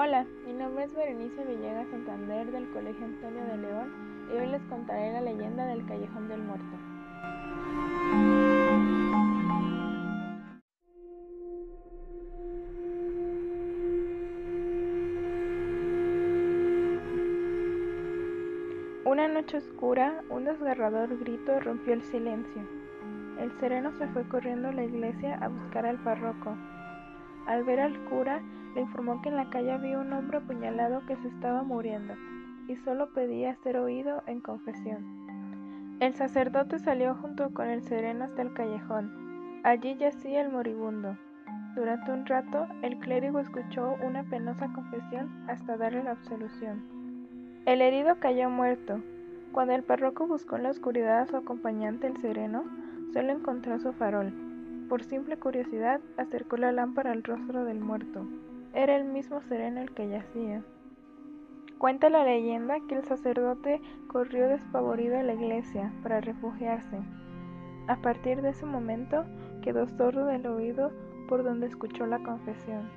Hola, mi nombre es Berenice Villegas Santander del Colegio Antonio de León y hoy les contaré la leyenda del Callejón del Muerto. Una noche oscura, un desgarrador grito rompió el silencio. El sereno se fue corriendo a la iglesia a buscar al párroco. Al ver al cura, le informó que en la calle había un hombre apuñalado que se estaba muriendo y solo pedía ser oído en confesión. El sacerdote salió junto con el sereno hasta el callejón. Allí yacía el moribundo. Durante un rato, el clérigo escuchó una penosa confesión hasta darle la absolución. El herido cayó muerto. Cuando el párroco buscó en la oscuridad a su acompañante el sereno, solo encontró su farol. Por simple curiosidad, acercó la lámpara al rostro del muerto. Era el mismo sereno el que yacía. Cuenta la leyenda que el sacerdote corrió despavorido a la iglesia para refugiarse. A partir de ese momento quedó sordo del oído por donde escuchó la confesión.